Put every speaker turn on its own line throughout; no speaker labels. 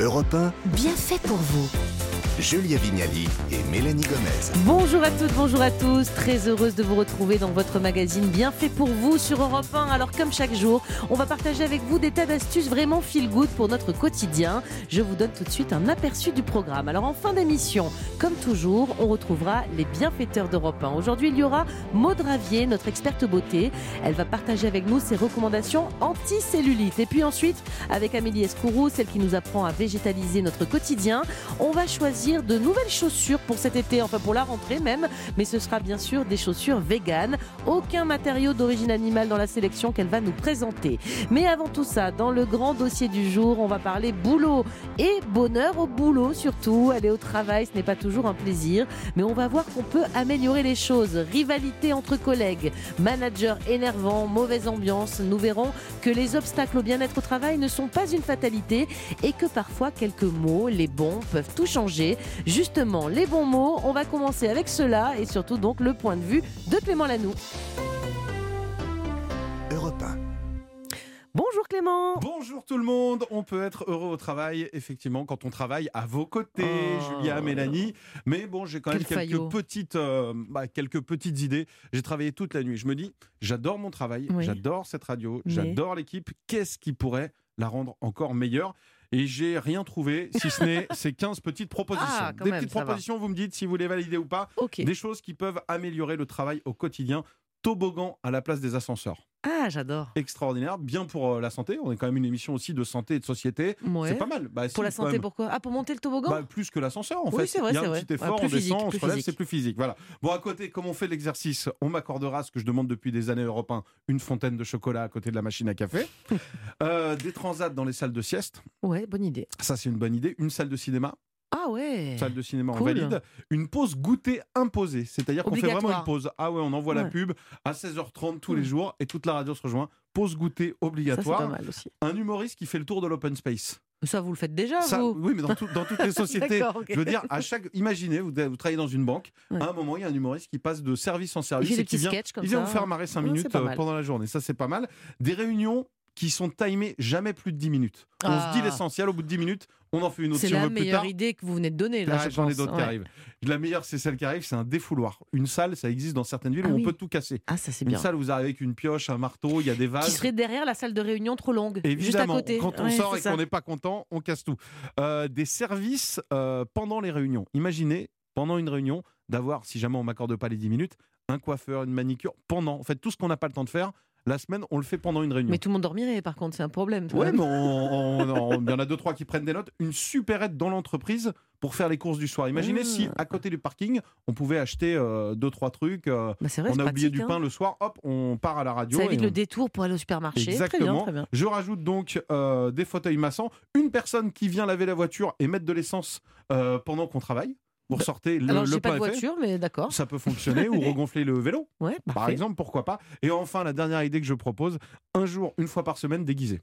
Europe 1,
Bien fait pour vous.
Julia Vignali et Mélanie Gomez.
Bonjour à toutes, bonjour à tous. Très heureuse de vous retrouver dans votre magazine Bien fait pour vous sur Europe 1. Alors comme chaque jour, on va partager avec vous des tas d'astuces vraiment feel good pour notre quotidien. Je vous donne tout de suite un aperçu du programme. Alors en fin d'émission, comme toujours, on retrouvera les bienfaiteurs d'Europe 1. Aujourd'hui, il y aura Maud Ravier, notre experte beauté. Elle va partager avec nous ses recommandations anti-cellulite. Et puis ensuite, avec Amélie Escourou, celle qui nous apprend à végétaliser notre quotidien, on va choisir de nouvelles chaussures pour cet été, enfin pour la rentrée même, mais ce sera bien sûr des chaussures véganes. Aucun matériau d'origine animale dans la sélection qu'elle va nous présenter. Mais avant tout ça, dans le grand dossier du jour, on va parler boulot et bonheur au boulot surtout. Aller au travail, ce n'est pas toujours un plaisir, mais on va voir qu'on peut améliorer les choses. Rivalité entre collègues, manager énervant, mauvaise ambiance, nous verrons que les obstacles au bien-être au travail ne sont pas une fatalité et que parfois quelques mots, les bons, peuvent tout changer. Justement, les bons mots, on va commencer avec cela et surtout donc le point de vue de Clément Lanoux.
Europe 1.
Bonjour Clément
Bonjour tout le monde, on peut être heureux au travail, effectivement, quand on travaille à vos côtés,
Oh.
Julia, Mélanie. Mais bon, j'ai quand même
Quel
quelques
faillot.
petites, euh, bah, quelques petites idées. J'ai travaillé toute la nuit. Je me dis, j'adore mon travail,
Oui.
j'adore cette radio,
Mais-
j'adore l'équipe. Qu'est-ce qui pourrait la rendre encore meilleure? Et j'ai rien trouvé, si ce n'est ces 15 petites propositions.
Ah,
Des
même,
petites
va.
propositions, vous me dites si vous les validez ou pas. Des choses qui peuvent améliorer le travail au quotidien. Toboggan à la place des ascenseurs.
Ah, j'adore.
Extraordinaire, bien pour euh, la santé. On est quand même une émission aussi de santé et de société.
Ouais.
C'est pas mal. Bah, si,
Pour la santé,
même.
pourquoi? Ah, pour monter le toboggan?
Bah, plus que l'ascenseur en
Oui,
fait.
c'est vrai,
Il y a
c'est
un
vrai.
petit effort,
plus
on
physique,
descend, on se relève, c'est plus physique. Voilà. Bon, à côté, comme on fait l'exercice, on m'accordera ce que je demande depuis des années Europe 1, une fontaine de chocolat à côté de la machine à café. Euh, des transats dans les salles de sieste,
Ouais, bonne idée.
ça c'est une bonne idée. Une salle de cinéma,
Ah ouais
salle de cinéma on
Cool.
valide. Une pause goûter imposée, c'est-à-dire qu'on fait vraiment une pause. Ah ouais, on envoie la pub à 16h30 tous les jours et toute la radio se rejoint. Pause goûter
Ça,
obligatoire.
pas mal aussi.
un humoriste qui fait le tour de l'open space.
Ça, vous le faites déjà,
Ça,
vous
oui, mais dans, tout- dans toutes les sociétés. Je veux dire, à chaque. Imaginez, vous, vous travaillez dans une banque.
Ouais.
À un moment, il y a un humoriste qui passe de service en
Il
service
des
et qui vient, il vient
ça.
vous faire marrer 5
Ouais, c'est
minutes euh, pendant la journée. Ça, c'est pas mal. Des réunions qui sont timées jamais plus de 10 minutes. On
Ah.
se dit l'essentiel, au bout de 10 minutes, on en fait une autre
C'est
si on
la meilleure idée que vous venez de donner, là,
Ah,
je
J'en ai d'autres qui arrivent. La meilleure, c'est celle qui arrive, c'est un défouloir. Une salle, ça existe dans certaines villes
Ah
où
oui.
on peut tout casser.
Ah, ça, c'est
Une
bien.
salle, vous arrivez avec une pioche, un marteau, il y a des vases.
Qui serait derrière la salle de réunion trop longue, juste à
Évidemment,
côté.
quand on
Ouais,
sort et qu'on n'est pas content, on casse tout. Euh, des services euh, pendant les réunions. Imaginez, pendant une réunion, d'avoir, si jamais on m'accorde pas les 10 minutes, un coiffeur, une manicure, pendant. En fait, tout ce qu'on n'a pas le temps de faire, la semaine, on le fait pendant une réunion.
Mais tout le monde dormirait, par contre, c'est un problème.
Ouais, mais il y en a deux, trois qui prennent des notes. Une super aide dans l'entreprise pour faire les courses du soir. Imaginez
Ah.
si, à côté du parking, on pouvait acheter euh, deux, trois trucs. euh,
Bah, vrai,
on a oublié
pratique,
du
hein.
pain le soir, hop, on part à la radio.
Ça
et
évite
on-
le détour pour aller au supermarché. Très bien,
Exactement.
très bien.
Je rajoute donc euh, des fauteuils massants, une personne qui vient laver la voiture et mettre de l'essence pendant qu'on travaille. Vous
Bah,
ressortez le,
Alors,
le
pas de
effet.
voiture, mais d'accord.
Ça peut fonctionner ou regonfler le vélo,
Ouais,
par exemple, pourquoi pas. Et enfin, la dernière idée que je propose, un jour, une fois par semaine, déguisé.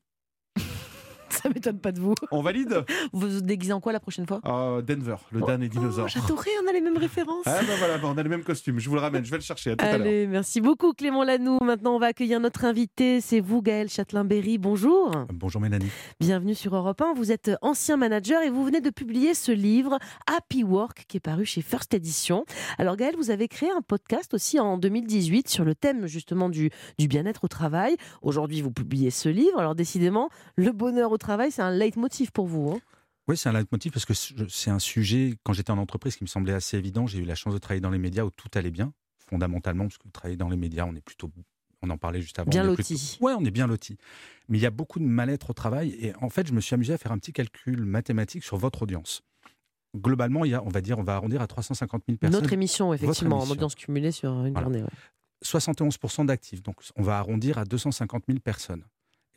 Ça m'étonne pas de vous.
On valide
Vous vous déguisez en quoi la prochaine fois?
Euh, Denver, le
Oh,
dernier
Oh,
dinosaure.
J'adorais, on a les mêmes références.
Ah ben voilà, ben on a le même costume, je vous le ramène, je vais le chercher, à tout à.
Allez, merci beaucoup Clément Lanoux. Maintenant, on va accueillir notre invité. C'est vous, Gaël Châtelain-Berry. Bonjour.
Bonjour Mélanie.
Bienvenue sur Europe 1. Vous êtes ancien manager et vous venez de publier ce livre Happy Work qui est paru chez First Edition. Alors Gaël, vous avez créé un podcast aussi en 2018 sur le thème justement du, du bien-être au travail. Aujourd'hui, vous publiez ce livre. Alors décidément, le bonheur au travail, c'est un leitmotiv pour vous. hein.
Oui, c'est un leitmotiv parce que c'est un sujet, quand j'étais en entreprise, qui me semblait assez évident. J'ai eu la chance de travailler dans les médias où tout allait bien, fondamentalement, parce que travailler dans les médias, on est plutôt. On en parlait juste avant.
Bien loti.
Ouais, on est bien loti. Mais il y a beaucoup de mal-être au travail. Et en fait, je me suis amusé à faire un petit calcul mathématique sur votre audience. Globalement, il y a, on va dire, on va arrondir à 350 000 personnes.
Notre émission, effectivement, en audience cumulée sur une
Voilà.
journée. ouais.
71% d'actifs. Donc, on va arrondir à 250 000 personnes.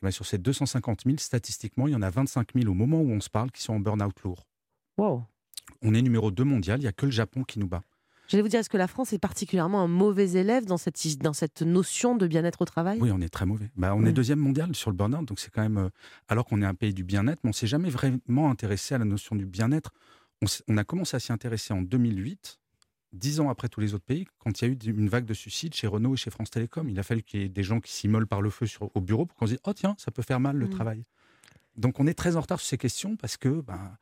Et bien, sur ces 250 000, statistiquement, il y en a 25 000 au moment où on se parle qui sont en burn-out lourd.
Wow.
On est numéro 2 mondial, il n'y a que le Japon qui nous bat.
J'allais vous dire, est-ce que la France est particulièrement un mauvais élève dans cette, dans cette notion de bien-être au travail?
Oui, on est très mauvais. Bah, on
Oui.
est deuxième mondial sur le burn-out, donc c'est quand même. euh, alors qu'on est un pays du bien-être, mais on s'est jamais vraiment intéressé à la notion du bien-être. On a commencé à s'y intéresser en 2008, dix ans après tous les autres pays, quand il y a eu une vague de suicides chez Renault et chez France Télécom. Il a fallu qu'il y ait des gens qui s'immolent par le feu sur, au bureau pour qu'on se dise Oh, tiens, ça peut faire mal le
Mm.
travail. Donc on est très en retard sur ces questions parce que ben,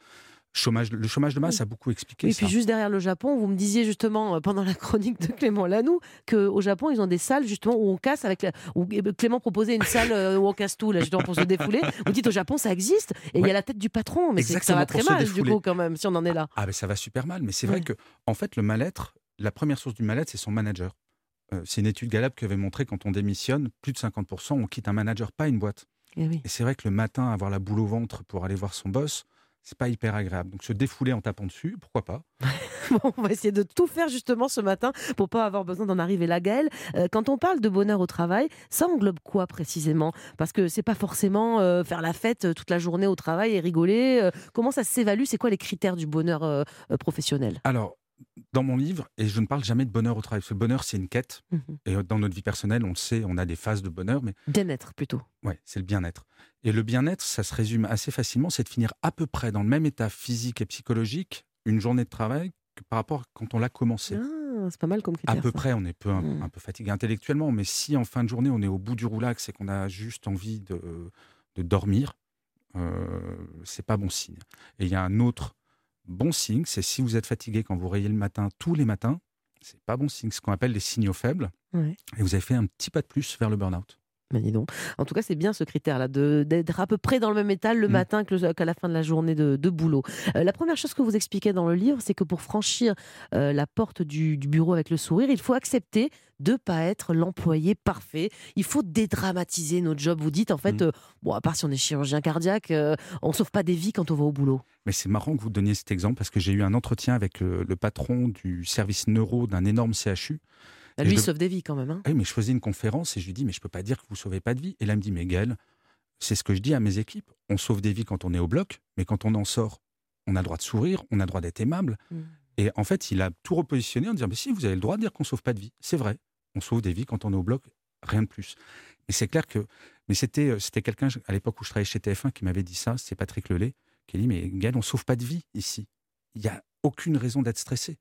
chômage, le chômage de masse a beaucoup expliqué
Et
ça.
puis juste derrière le Japon, vous me disiez justement euh, pendant la chronique de Clément Lanoux qu'au Japon, ils ont des salles justement où on casse avec la... où euh, Clément proposait une salle euh, où on casse tout là justement pour se défouler. Vous dites au Japon ça existe et il y a la tête du patron, mais ça va très mal du coup quand même si on en est là.
Ah ben ça va super mal, mais c'est
Ouais.
vrai que en fait le mal-être, la première source du mal-être, c'est son manager. Euh, c'est une étude Gallup qui avait montré quand on démissionne, plus de 50%, on quitte un manager, pas une boîte.
Eh oui.
Et c'est vrai que le matin, avoir la boule au ventre pour aller voir son boss, c'est pas hyper agréable. Donc se défouler en tapant dessus, pourquoi pas
Bon, on va essayer de tout faire justement ce matin pour pas avoir besoin d'en arriver là, Gaëlle. Euh, quand on parle de bonheur au travail, ça englobe quoi précisément? Parce que c'est pas forcément euh, faire la fête euh, toute la journée au travail et rigoler. euh, comment ça s'évalue? C'est quoi les critères du bonheur professionnel?
Alors, dans mon livre, et je ne parle jamais de bonheur au travail, parce que le bonheur, c'est une quête.
Mhm.
Et euh, dans notre vie personnelle, on le sait, on a des phases de bonheur, mais
Bien-être plutôt.
ouais, c'est le bien-être. Et le bien-être, ça se résume assez facilement, c'est de finir à peu près dans le même état physique et psychologique une journée de travail que par rapport à quand on l'a commencé.
Ah, c'est pas mal comme
À
critère.
peu
ça.
près, on est peu, un,
Mm.
un peu fatigué intellectuellement, mais si en fin de journée, on est au bout du roulax et qu'on a juste envie de, de dormir, euh, c'est pas bon signe. Et il y a un autre bon signe, c'est si vous êtes fatigué quand vous rayez le matin, tous les matins, c'est pas bon signe, ce qu'on appelle les signaux faibles,
Ouais.
et vous avez fait un petit pas de plus vers le burn-out.
Mais dis donc. En tout cas, c'est bien ce critère-là, d'être à peu près dans le même état le
Mm.
matin qu'à la fin de la journée de, de boulot. Euh, la première chose que vous expliquez dans le livre, c'est que pour franchir euh, la porte du, du bureau avec le sourire, il faut accepter de pas être l'employé parfait. Il faut dédramatiser notre job. Vous dites, en fait,
Mm.
euh, bon, à part si on est chirurgien cardiaque, on sauve pas des vies quand on va au boulot.
Mais c'est marrant que vous donniez cet exemple parce que j'ai eu un entretien avec le, le patron du service neuro d'un énorme CHU.
Bah, lui, il
dev-
sauve des vies quand même. hein.
Oui, mais je faisais une conférence et je lui dis, mais je peux pas dire que vous sauvez pas de vie. Et là, elle me dit, mais Gaël, c'est ce que je dis à mes équipes. On sauve des vies quand on est au bloc, mais quand on en sort, on a le droit de sourire, on a le droit d'être aimable.
Mm.
Et en fait, il a tout repositionné en disant, mais si, vous avez le droit de dire qu'on sauve pas de vie. C'est vrai. On sauve des vies quand on est au bloc, rien de plus. Et c'est clair que, mais c'était, euh, c'était quelqu'un à l'époque où je travaillais chez TF1 qui m'avait dit ça. C'est Patrick Lelay qui a dit, mais Gaël, on sauve pas de vie ici. Il y a aucune raison d'être stressé.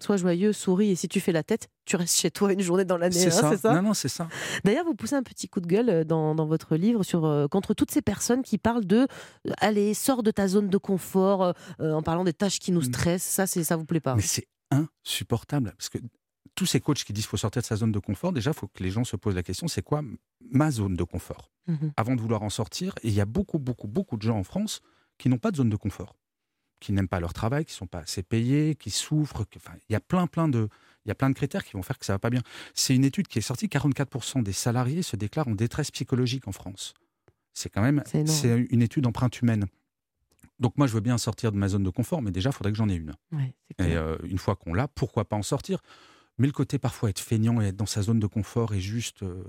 Sois joyeux, souris, et si tu fais la tête, tu restes chez toi une journée dans l'année.
C'est
hein,
ça. Non, non, c'est ça.
D'ailleurs, vous poussez un petit coup de gueule euh, dans, dans votre livre sur, euh, contre toutes ces personnes qui parlent de euh, allez, sors de ta zone de confort euh, euh, en parlant des tâches qui nous
Mm.
stressent. Ça, c'est ça vous plaît pas
Mais c'est insupportable. Parce que tous ces coachs qui disent qu'il faut sortir de sa zone de confort, déjà, il faut que les gens se posent la question c'est quoi ma zone de confort?
Mhm.
Avant de vouloir en sortir, et il y a beaucoup, beaucoup, beaucoup de gens en France qui n'ont pas de zone de confort, qui n'aiment pas leur travail, qui ne sont pas assez payés, qui souffrent. qui- Enfin, il y a plein, plein de. Il y a plein de critères qui vont faire que ça va pas bien. C'est une étude qui est sortie 44% des salariés se déclarent en détresse psychologique en France. C'est quand même
C'est
une étude empreinte humaine. Donc moi je veux bien sortir de ma zone de confort, mais déjà il faudrait que j'en ai une.
Ouais,
Et euh, une fois qu'on l'a, pourquoi pas en sortir? Mais le côté parfois être feignant et être dans sa zone de confort et juste euh,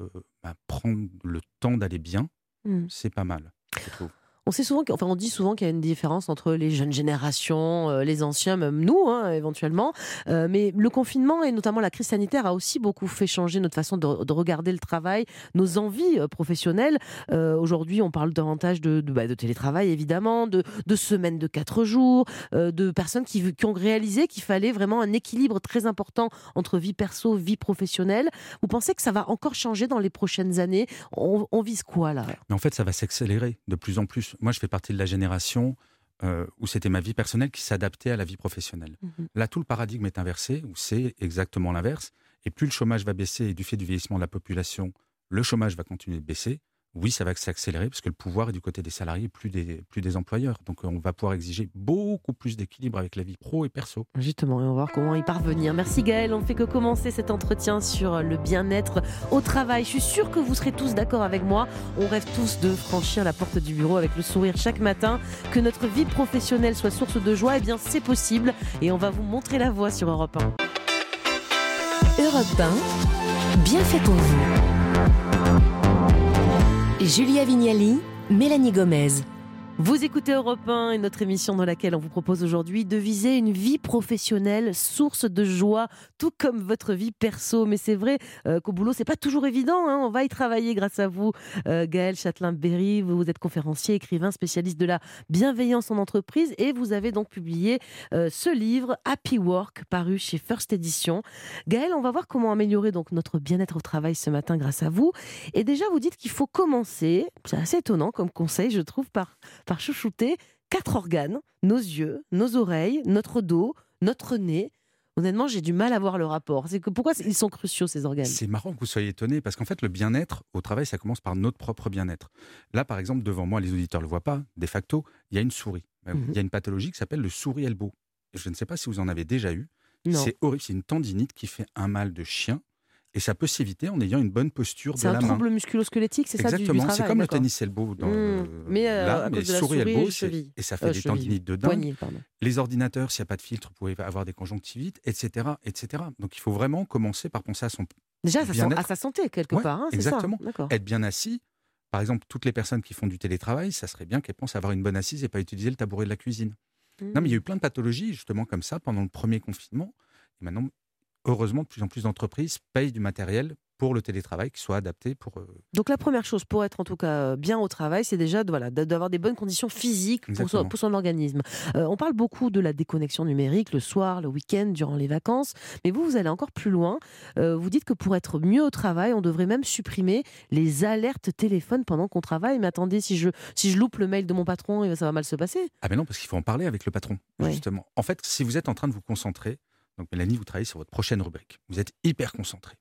bah, prendre le temps d'aller bien,
Mm.
c'est pas mal, je trouve.
On sait souvent, enfin, on dit souvent qu'il y a une différence entre les jeunes générations, euh, les anciens, même nous, hein, éventuellement. Euh, mais le confinement et notamment la crise sanitaire a aussi beaucoup fait changer notre façon de, de regarder le travail, nos envies euh, professionnelles. Aujourd'hui, on parle davantage de, bah, télétravail, évidemment, de, semaines de quatre jours, de personnes qui, qui ont réalisé qu'il fallait vraiment un équilibre très important entre vie perso, vie professionnelle. Vous pensez que ça va encore changer dans les prochaines années? On, on vise quoi là?
Mais en fait, ça va s'accélérer de plus en plus. Moi, je fais partie de la génération euh, où c'était ma vie personnelle qui s'adaptait à la vie professionnelle.
Mhm.
Là, tout le paradigme est inversé, où c'est exactement l'inverse. Et plus le chômage va baisser, et du fait du vieillissement de la population, le chômage va continuer de baisser. Oui, ça va s'accélérer, parce que le pouvoir est du côté des salariés, plus des, plus des employeurs. Donc, euh, on va pouvoir exiger beaucoup plus d'équilibre avec la vie pro et perso.
Justement, et on va voir comment y parvenir. Merci Gaël, on ne fait que commencer cet entretien sur le bien-être au travail. Je suis sûre que vous serez tous d'accord avec moi. On rêve tous de franchir la porte du bureau avec le sourire chaque matin. Que notre vie professionnelle soit source de joie, eh bien c'est possible. Et on va vous montrer la voie sur Europe 1.
Europe 1, bien fait pour vous. Julia Vignali, Mélanie Gomez.
Vous écoutez Europe 1 et notre émission dans laquelle on vous propose aujourd'hui de viser une vie professionnelle source de joie, tout comme votre vie perso. Mais c'est vrai euh, qu'au boulot, c'est pas toujours évident. hein. On va y travailler grâce à vous, euh, Gaël Châtelain-Berry. Vous, êtes conférencier, écrivain, spécialiste de la bienveillance en entreprise et vous avez donc publié euh, ce livre Happy Work paru chez First Edition. Gaël, on va voir comment améliorer donc notre bien-être au travail ce matin grâce à vous. Et déjà, vous dites qu'il faut commencer. C'est assez étonnant comme conseil, je trouve, par par chouchouter quatre organes, nos yeux, nos oreilles, notre dos, notre nez. Honnêtement, j'ai du mal à voir le rapport. C'est que pourquoi ils sont cruciaux ces organes?
C'est marrant que vous soyez étonné parce qu'en fait, le bien-être au travail, ça commence par notre propre bien-être. Là, par exemple, devant moi, les auditeurs ne le voient pas, de facto, il y a une souris.
Mhm.
Il y a une pathologie qui s'appelle le souris elbow. Je ne sais pas si vous en avez déjà eu. C'est horrible, c'est une tendinite qui fait un mal de chien et ça peut s'éviter en ayant une bonne posture de
C'est un
la main.
trouble musculo-squelettique, c'est ça du, du
Exactement, c'est comme le tennis elbow dans
Mmh.
le-
Mais, euh,
là,
à
mais souris elbow, c'est- et ça fait
Euh,
des
cheville.
tendinites de dingue.
Pardon.
Les ordinateurs, s'il n'y a pas de filtre, vous pouvez avoir des conjonctivites, etc., etc. Donc il faut vraiment commencer par penser à son
Déjà, à sa,
Bien-être.
à sa santé, quelque
Ouais,
part. hein, c'est ça
exactement.
D'accord.
être bien assis. Par exemple, toutes les personnes qui font du télétravail, ça serait bien qu'elles pensent avoir une bonne assise et pas utiliser le tabouret de la cuisine. Non, mais il y a eu plein de pathologies justement comme ça pendant le premier confinement. Et maintenant, heureusement, de plus en plus d'entreprises payent du matériel pour le télétravail qui soit adapté pour. euh,
Donc la première chose pour être en tout cas euh, bien au travail, c'est déjà voilà, d'avoir des bonnes conditions physiques pour son,
Exactement.
pour son organisme. Euh, on parle beaucoup de la déconnexion numérique le soir, le week-end, durant les vacances, mais vous, vous allez encore plus loin. Euh, vous dites que pour être mieux au travail, on devrait même supprimer les alertes téléphone pendant qu'on travaille. Mais attendez, si je, si je loupe le mail de mon patron, eh ben, ça va mal se passer.
Ah ben non, parce qu'il faut en parler avec le patron, justement. En fait, si vous êtes en train de vous concentrer, donc Mélanie, vous travaillez sur votre prochaine rubrique, vous êtes hyper concentré.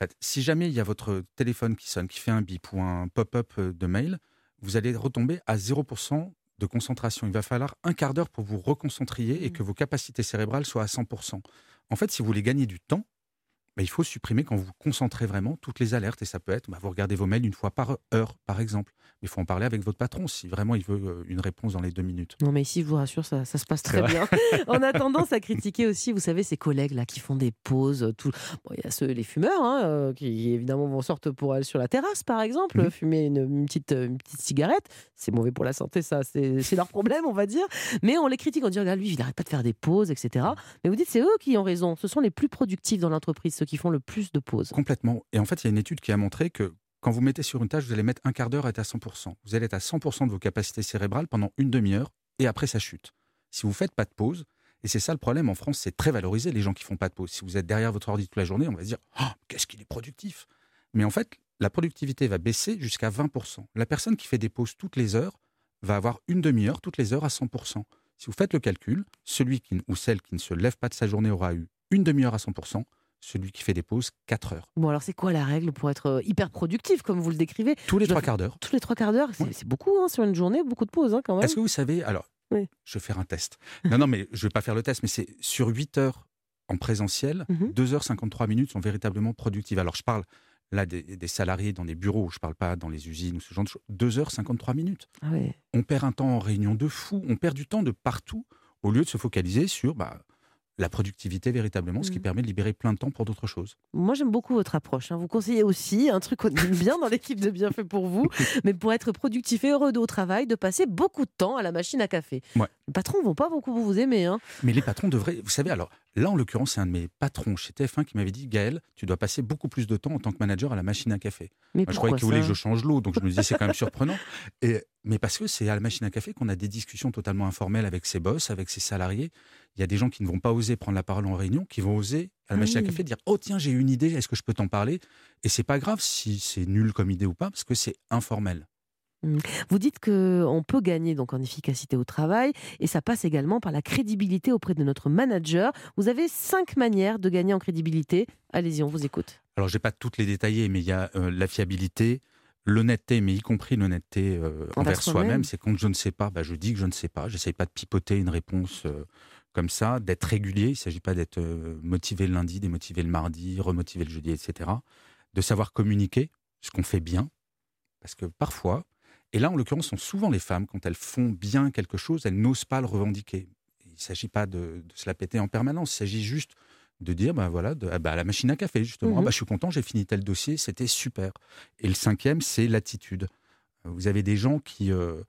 En fait, si jamais il y a votre téléphone qui sonne, qui fait un bip ou un pop-up euh, de mail, vous allez retomber à 0% de concentration. Il va falloir un quart d'heure pour vous reconcentrier et
Mm.
que vos capacités cérébrales soient à 100%. En fait, si vous voulez gagner du temps, ben, il faut supprimer quand vous concentrez vraiment toutes les alertes. Et ça peut être, ben, vous regardez vos mails une fois par heure, par exemple. Mais il faut en parler avec votre patron si vraiment il veut euh, une réponse dans les deux minutes.
Non, mais ici, je vous rassure, ça, ça se passe très bien. On a tendance à critiquer aussi, vous savez, ces collègues là qui font des pauses. euh, Tout... Bon, il y a ceux, les fumeurs, hein, euh, qui évidemment vont sortent pour aller sur la terrasse, par exemple,
Mhm.
fumer une, une petite, une petite cigarette. C'est mauvais pour la santé, ça, c'est c'est leur problème, on va dire. Mais on les critique, on dit, regarde, lui, il n'arrête pas de faire des pauses, etc. Mais vous dites, c'est eux qui ont raison. Ce sont les plus productifs dans l'entreprise, qui font le plus de pauses.
Complètement. Et en fait, il y a une étude qui a montré que quand vous mettez sur une tâche, vous allez mettre un quart d'heure à être à 100%. Vous allez être à 100% de vos capacités cérébrales pendant une demi-heure et après ça chute. Si vous faites pas de pause, et c'est ça le problème en France, c'est très valorisé les gens qui font pas de pause. Si vous êtes derrière votre ordi toute la journée, on va se dire oh, qu'est-ce qu'il est productif. Mais en fait, la productivité va baisser jusqu'à 20%. La personne qui fait des pauses toutes les heures va avoir une demi-heure toutes les heures à 100%. Si vous faites le calcul, celui qui, ou celle qui ne se lève pas de sa journée aura eu une demi-heure à 100%, celui qui fait des pauses 4 heures.
Bon, alors c'est quoi la règle pour être euh, hyper productif, comme vous le décrivez?
Tous les
Je dois
trois
faire-
quarts d'heure.
Tous les trois quarts d'heure, c'est beaucoup hein, sur une journée, beaucoup de pauses hein, quand même.
Est-ce que vous savez, alors,
Oui.
je vais faire un test. Non, non, mais je ne vais pas faire le test, mais c'est sur 8 heures en présentiel,
Mhm.
2h53 minutes sont véritablement productives. Alors, je parle là des, des salariés dans des bureaux, je ne parle pas dans les usines ou ce genre de choses. 2h53 minutes.
Ah.
On perd un temps en réunion de fou, on perd du temps de partout, au lieu de se focaliser sur bah, la productivité véritablement, ce qui
Mhm.
permet de libérer plein de temps pour d'autres choses.
Moi, j'aime beaucoup votre approche. hein. Vous conseillez aussi un truc qu'on aime bien dans l'équipe de Bienfait pour vous, mais pour être productif et heureux au travail, de passer beaucoup de temps à la machine à café.
Ouais.
Les patrons vont pas beaucoup vous aimer. Hein.
Mais les patrons devraient, vous savez, alors là en l'occurrence, c'est un de mes patrons chez TF1 qui m'avait dit Gaël, tu dois passer beaucoup plus de temps en tant que manager à la machine à café.
Mais
Moi, je croyais qu'il voulait que je change l'eau, donc je me disais c'est quand même surprenant. Et, mais parce que c'est à la machine à café qu'on a des discussions totalement informelles avec ses boss, avec ses salariés. Il y a des gens qui ne vont pas oser prendre la parole en réunion, qui vont oser à la
Ah
machine
oui.
à café dire oh tiens j'ai une idée, est-ce que je peux t'en parler? Et c'est pas grave si c'est nul comme idée ou pas, parce que c'est informel.
Vous dites qu'on peut gagner donc en efficacité au travail et ça passe également par la crédibilité auprès de notre manager. Vous avez cinq manières de gagner en crédibilité. Allez-y, on vous écoute.
Alors je vais pas toutes les détailler, mais il y a euh, la fiabilité, l'honnêteté, mais y compris l'honnêteté euh,
Envers soi-même.
C'est quand je ne sais pas, bah, je dis que je ne sais pas. J'essaye pas de pipoter une réponse euh, comme ça, d'être régulier. Il ne s'agit pas d'être euh, motivé le lundi, démotivé le mardi, remotivé le jeudi, etc. De savoir communiquer ce qu'on fait bien, parce que parfois, et là en l'occurrence, ce sont souvent les femmes quand elles font bien quelque chose, elles n'osent pas le revendiquer. Il ne s'agit pas de, de se la péter en permanence. Il s'agit juste de dire, bah voilà, de, ah bah, à la machine à café, justement,
Mhm.
Ah bah, je suis content, j'ai fini tel dossier, c'était super. Et le cinquième, c'est l'attitude. Vous avez des gens qui, euh,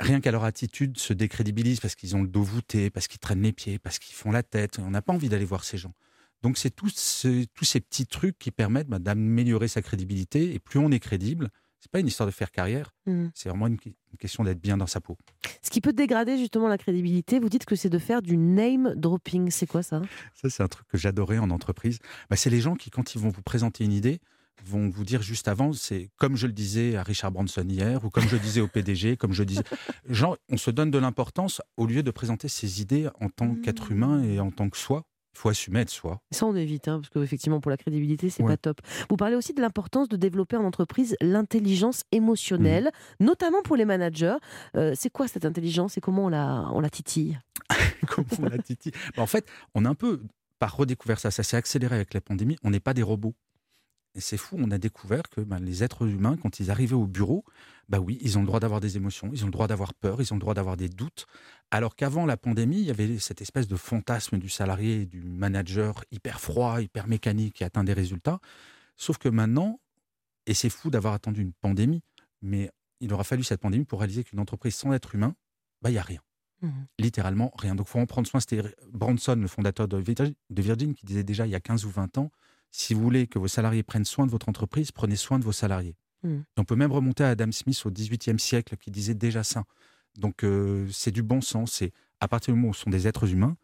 rien qu'à leur attitude, se décrédibilisent parce qu'ils ont le dos voûté, parce qu'ils traînent les pieds, parce qu'ils font la tête. On n'a pas envie d'aller voir ces gens. Donc c'est tous ces, tous ces petits trucs qui permettent bah, d'améliorer sa crédibilité. Et plus on est crédible, c'est pas une histoire de faire carrière,
Mm.
c'est vraiment une, une question d'être bien dans sa peau.
Ce qui peut dégrader justement la crédibilité, vous dites que c'est de faire du name dropping. C'est quoi ça?
Ça, c'est un truc que j'adorais en entreprise. Bah, c'est les gens qui, quand ils vont vous présenter une idée, vont vous dire juste avant, c'est comme je le disais à Richard Branson hier, ou comme je le disais au PDG, comme je disais. Genre, on se donne de l'importance au lieu de présenter ses idées en tant
Mmh.
qu'être humain et en tant que soi. Il faut assumer être soi.
Ça, on évite, hein, parce qu'effectivement, pour la crédibilité, c'est
Ouais.
pas top. Vous parlez aussi de l'importance de développer en entreprise l'intelligence émotionnelle, notamment pour les managers. Euh, c'est quoi cette intelligence et comment on la, on la titille?
Comment on la titille? Bah, En fait, on a un peu pas redécouvert ça. Ça s'est accéléré avec la pandémie. On n'est pas des robots. Et c'est fou, on a découvert que bah, les êtres humains, quand ils arrivaient au bureau, bah oui, ils ont le droit d'avoir des émotions, ils ont le droit d'avoir peur, ils ont le droit d'avoir des doutes. Alors qu'avant la pandémie, il y avait cette espèce de fantasme du salarié et du manager hyper froid, hyper mécanique qui atteint des résultats. Sauf que maintenant, et c'est fou d'avoir attendu une pandémie, mais il aura fallu cette pandémie pour réaliser qu'une entreprise sans être humain, bah, il n'y a rien littéralement rien. Donc, il faut en prendre soin. C'était Branson, le fondateur de Virgin, qui disait déjà il y a 15 ou 20 ans si vous voulez que vos salariés prennent soin de votre entreprise, prenez soin de vos salariés.
Mm.
Et on peut même remonter à Adam Smith au XVIIIe siècle qui disait déjà ça. Donc, euh, c'est du bon sens. C'est à partir du moment où ce sont des êtres humains,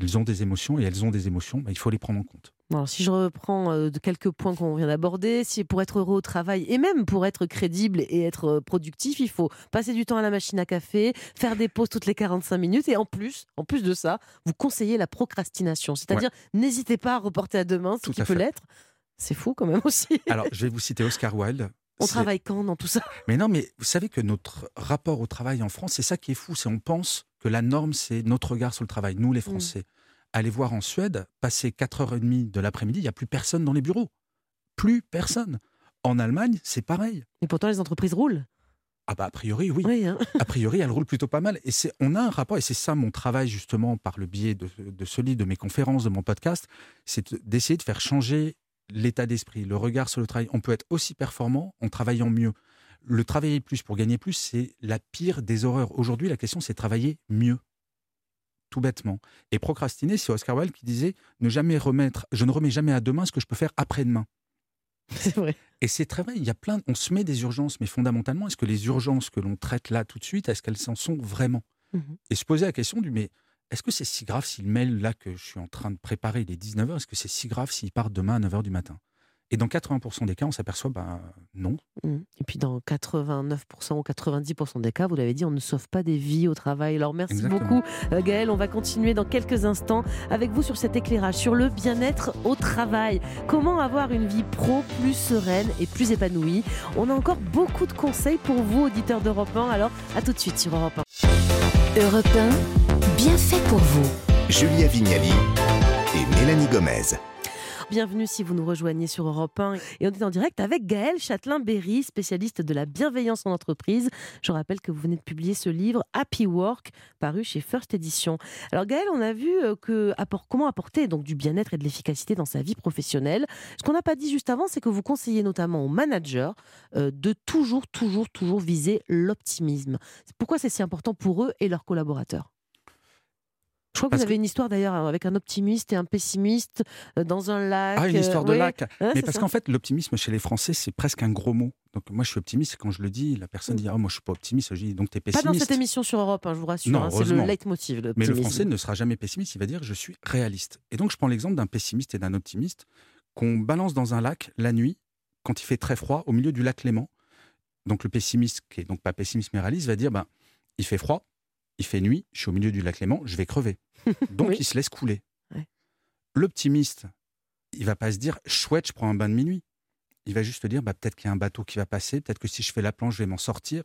ils ont des émotions et elles ont des émotions, bah, il faut les prendre en compte.
Alors, si je reprends euh, de quelques points qu'on vient d'aborder, si pour être heureux au travail et même pour être crédible et être euh, productif, il faut passer du temps à la machine à café, faire des pauses toutes les 45 minutes et en plus, en plus de ça, vous conseillez la procrastination, c'est-à-dire n'hésitez pas à reporter à demain ce
Tout
qui peut l'être. C'est fou quand même aussi.
Alors, je vais vous citer Oscar Wilde.
On travaille quand dans tout ça?
Mais non, mais vous savez que notre rapport au travail en France, c'est ça qui est fou. C'est on pense que la norme, c'est notre regard sur le travail, nous les Français. Allez voir en Suède, passer 4h30 de l'après-midi, il n'y a plus personne dans les bureaux. Plus personne. En Allemagne, c'est pareil.
Et pourtant les entreprises roulent.
Ah bah a priori, oui.
Oui, hein.
A priori, elle roule plutôt pas mal. Et c'est, on a un rapport, et c'est ça mon travail justement par le biais de, de ce livre, de mes conférences, de mon podcast, c'est de- d'essayer de faire changer l'état d'esprit, le regard sur le travail. On peut être aussi performant en travaillant mieux. Le travailler plus pour gagner plus, c'est la pire des horreurs. Aujourd'hui, la question, c'est travailler mieux. Tout bêtement. Et procrastiner, c'est Oscar Wilde qui disait ne jamais remettre, je ne remets jamais à demain ce que je peux faire après-demain.
c'est vrai.
Et c'est très vrai, il y a plein, on se met des urgences, mais fondamentalement, est-ce que les urgences que l'on traite là tout de suite, est-ce qu'elles en sont vraiment
Mhm.
Et se poser la question du, mais est-ce que c'est si grave si le mail là que je suis en train de préparer, il est 19h, est-ce que c'est si grave s'il part demain à 9h du matin? Et dans 80% des cas, on s'aperçoit, ben non.
Mm. Et puis dans 89% ou 90% des cas, vous l'avez dit, on ne sauve pas des vies au travail. Alors merci
Exactement.
beaucoup euh, Gaël. On va continuer dans quelques instants avec vous sur cet éclairage sur le bien-être au travail. Comment avoir une vie pro plus sereine et plus épanouie? On a encore beaucoup de conseils pour vous, auditeurs d'Europe 1. Alors à tout de suite sur Europe 1.
Europe 1, bien fait pour vous.
Julia Vignali et Mélanie Gomez.
Bienvenue si vous nous rejoignez sur Europe 1. Et on est en direct avec Gaël Châtelain-Berry, spécialiste de la bienveillance en entreprise. Je rappelle que vous venez de publier ce livre Happy Work, paru chez First Edition. Alors Gaël, on a vu euh, que comment apporter donc du bien-être et de l'efficacité dans sa vie professionnelle. Ce qu'on n'a pas dit juste avant, c'est que vous conseillez notamment aux managers euh, de toujours, toujours, toujours viser l'optimisme. Pourquoi c'est si important pour eux et leurs collaborateurs? Je crois que
Parce
vous avez une histoire d'ailleurs avec un optimiste et un pessimiste euh, dans un lac.
Ah, une
euh,
histoire de
oui.
lac
Hein,
Mais parce qu'en fait, l'optimisme chez les Français, c'est presque un gros mot. Donc moi, je suis optimiste, et quand je le dis, la personne
Mm.
dit Ah, moi, je suis pas optimiste. Je dis Donc, tu es
Pas dans
pessimiste.
cette émission sur Europe, hein, je vous rassure.
Non,
hein, c'est le leitmotiv.
Mais le français ne sera jamais pessimiste, il va dire je suis réaliste. Et donc je prends l'exemple d'un pessimiste et d'un optimiste qu'on balance dans un lac la nuit, quand il fait très froid, au milieu du lac Léman. Donc le pessimiste, qui est donc pas pessimiste mais réaliste, va dire ben, il fait froid, il fait nuit, je suis au milieu du lac Léman, je vais crever. Donc
Oui.
il se laisse couler.
Ouais.
L'optimiste, il va pas se dire chouette, je prends un bain de minuit. Il va juste dire bah, peut-être qu'il y a un bateau qui va passer, peut-être que si je fais la planche, je vais m'en sortir.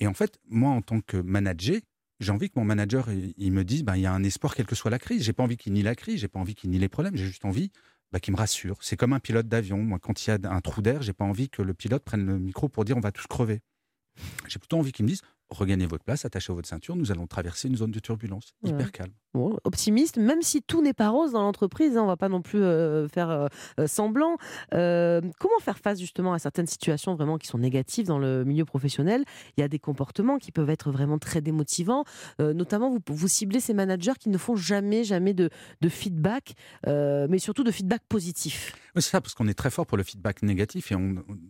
Et en fait, moi, en tant que manager, j'ai envie que mon manager il, il me dise bah, il y a un espoir quelle que soit la crise. J'ai pas envie qu'il nie la crise, j'ai pas envie qu'il nie les problèmes, j'ai juste envie bah, qu'il me rassure. C'est comme un pilote d'avion. Moi, quand il y a un trou d'air, j'ai pas envie que le pilote prenne le micro pour dire on va tous crever. J'ai plutôt envie qu'il me dise regagnez votre place, attachez votre ceinture, nous allons traverser une zone de turbulence.
Ouais.
Hyper calme.
Optimiste, même si tout n'est pas rose dans l'entreprise, hein, on va pas non plus euh, faire euh, euh, semblant. Comment faire face justement à certaines situations vraiment qui sont négatives dans le milieu professionnel? Il y a des comportements qui peuvent être vraiment très démotivants, notamment vous, ciblez ces managers qui ne font jamais, jamais de, feedback, mais surtout de feedback positif.
C'est ça, parce qu'on est très fort pour le feedback négatif. Et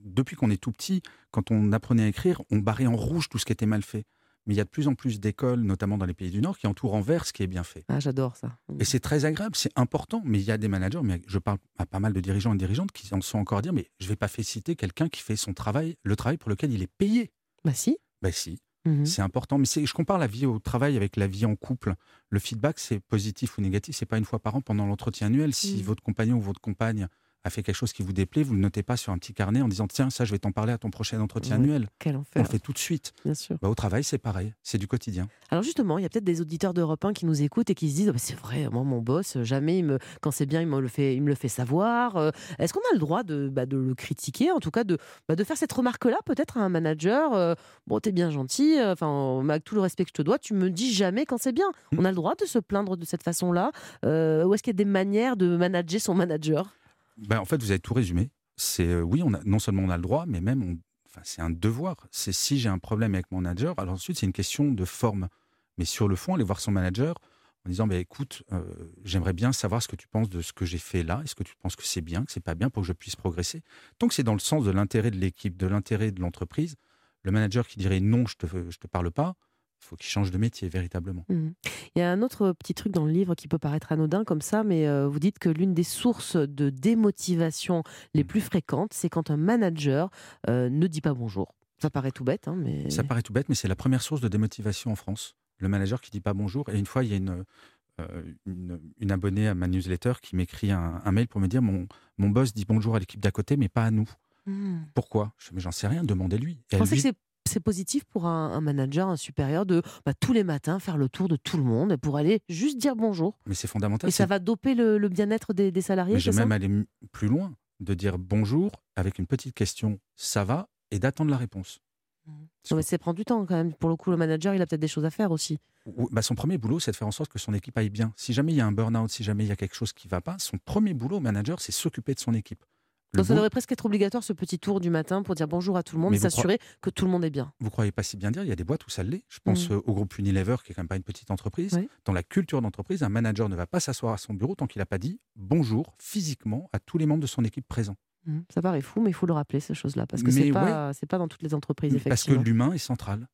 depuis qu'on est tout petit, quand on apprenait à écrire, on barrait en rouge tout ce qui était mal fait. Mais il y a de plus en plus d'écoles, notamment dans les pays du Nord, qui entourent en vert ce qui est bien fait.
Ah, j'adore ça.
Et c'est très agréable, c'est important, mais il y a des managers, mais je parle à pas mal de dirigeants et dirigeantes qui en sont encore à dire, mais je ne vais pas féliciter quelqu'un qui fait son travail, le travail pour lequel il est payé.
Bah si.
Ben si,
Mhm.
c'est important. Mais je compare la vie au travail avec la vie en couple. Le feedback, c'est positif ou négatif, c'est pas une fois par an pendant l'entretien annuel. Si
Mhm.
votre compagnon ou votre compagne a fait quelque chose qui vous déplaît, vous le notez pas sur un petit carnet en disant tiens, ça, je vais t'en parler à ton prochain entretien
Ouais.
annuel.
Quel
On
enfer,
le fait tout de suite.
bien sûr.
Bah, au travail, c'est pareil, c'est du quotidien.
Alors justement, il y a peut-être des auditeurs d'Europe 1 qui nous écoutent et qui se disent Ah bah, c'est vrai, moi mon boss, euh, jamais il me, quand c'est bien, il me le fait, il me le fait savoir. Euh, Est-ce qu'on a le droit de, bah, de le critiquer, en tout cas de, bah, de faire cette remarque-là peut-être à un manager euh, Bon, t'es bien gentil, enfin avec tout le respect que je te dois, tu me dis jamais quand c'est bien.
Mm.
On a le droit de se plaindre de cette façon-là Euh, Ou est-ce qu'il y a des manières de manager son manager?
Ben, en fait, vous avez tout résumé. C'est euh, oui, on a, non seulement on a le droit, mais même c'est un devoir. C'est si j'ai un problème avec mon manager, alors ensuite c'est une question de forme. Mais sur le fond, aller voir son manager en disant bah, écoute, euh, j'aimerais bien savoir ce que tu penses de ce que j'ai fait là. Est-ce que tu penses que c'est bien, que c'est pas bien pour que je puisse progresser? Tant que c'est dans le sens de l'intérêt de l'équipe, de l'intérêt de l'entreprise, le manager qui dirait non, je te, je te parle pas, faut qu'il change de métier véritablement.
Mhm. Il y a un autre petit truc dans le livre qui peut paraître anodin comme ça, mais euh, vous dites que l'une des sources de démotivation les
Mm.
plus fréquentes, c'est quand un manager euh, ne dit pas bonjour. Ça paraît tout bête, hein, mais
Ça paraît tout bête, mais c'est la première source de démotivation en France. Le manager qui dit pas bonjour. Et une fois, il y a une, euh, une, une abonnée à ma newsletter qui m'écrit un, un mail pour me dire mon, mon boss dit bonjour à l'équipe d'à côté, mais pas à nous.
Hmm.
Pourquoi? Je mais j'en sais rien, demandez-lui. Lui-
que c'est positif pour un, un manager, un supérieur, de bah, tous les matins faire le tour de tout le monde pour aller juste dire bonjour.
Mais c'est fondamental.
Et ça va doper le, le bien-être des, des salariés
j'ai
ça
même allé m- plus loin, de dire bonjour avec une petite question, ça va, et d'attendre la réponse.
Non, mais ça prend du temps quand même. Pour le coup, le manager, il a peut-être des choses à faire aussi.
Bah, son premier boulot, c'est de faire en sorte que son équipe aille bien. Si jamais il y a un burn-out, si jamais il y a quelque chose qui ne va pas, son premier boulot, manager, c'est s'occuper de son équipe.
Donc ça devrait presque être obligatoire ce petit tour du matin pour dire bonjour à tout le monde et s'assurer que tout le monde est bien.
vous croyez pas si bien dire, il y a des boîtes où ça l'est. Je pense
Mm.
euh, au groupe Unilever, qui est quand même pas une petite entreprise.
Oui.
Dans la culture d'entreprise, un manager ne va pas s'asseoir à son bureau tant qu'il n'a pas dit bonjour physiquement à tous les membres de son équipe présents.
Mhm. Ça paraît fou, mais il faut le rappeler, ces choses-là, parce que
Mais
c'est pas, pas dans toutes les entreprises,
Parce que
effectivement.
l'humain est central.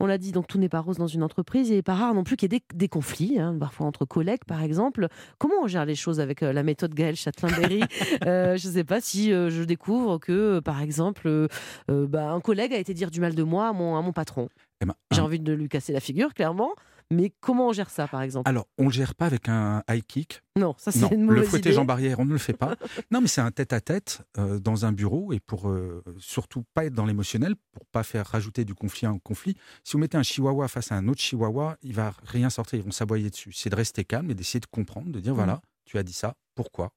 On l'a dit, donc tout n'est pas rose dans une entreprise. Il n'est pas rare non plus qu'il y ait des, des conflits, hein, parfois entre collègues, par exemple. Comment on gère les choses avec euh, la méthode Gaël Châtelain-Berry? Euh, Je ne sais pas si euh, je découvre que, par exemple, bah, un collègue a été dire du mal de moi à mon, à mon patron.
Eh ben,
J'ai envie de lui casser la figure, clairement. Mais comment on gère ça, par exemple?
Alors, on ne le gère pas avec un high kick.
Non, ça c'est une
le
mauvaise
fouetter
idée.
Jean Barrière, on ne le fait pas. non, mais c'est un tête-à-tête euh, dans un bureau et pour euh, surtout pas être dans l'émotionnel, pour pas faire rajouter du conflit à un conflit. Si vous mettez un chihuahua face à un autre chihuahua, il va rien sortir, ils vont s'aboyer dessus. C'est de rester calme et d'essayer de comprendre, de dire
Mhm.
voilà, tu as dit ça, pourquoi?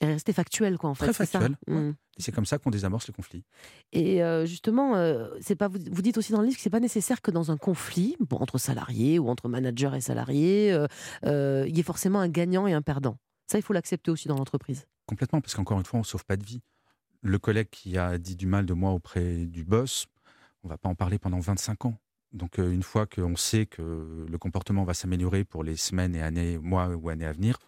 Rester factuel, quoi, en fait.
Très
c'est ça
factuel, ouais.
Mhm.
Et c'est comme ça qu'on désamorce les conflits.
Et euh, justement, euh, c'est pas vous, vous dites aussi dans le livre que c'est pas nécessaire que dans un conflit bon, entre salariés ou entre managers et salariés, euh, il y ait forcément un gagnant et un perdant. Ça, il faut l'accepter aussi dans l'entreprise.
Complètement, parce qu'encore une fois, on ne sauve pas de vie. Le collègue qui a dit du mal de moi auprès du boss, on va pas en parler pendant 25 ans. Donc une fois qu'on sait que le comportement va s'améliorer pour les semaines et années, mois ou années à venir,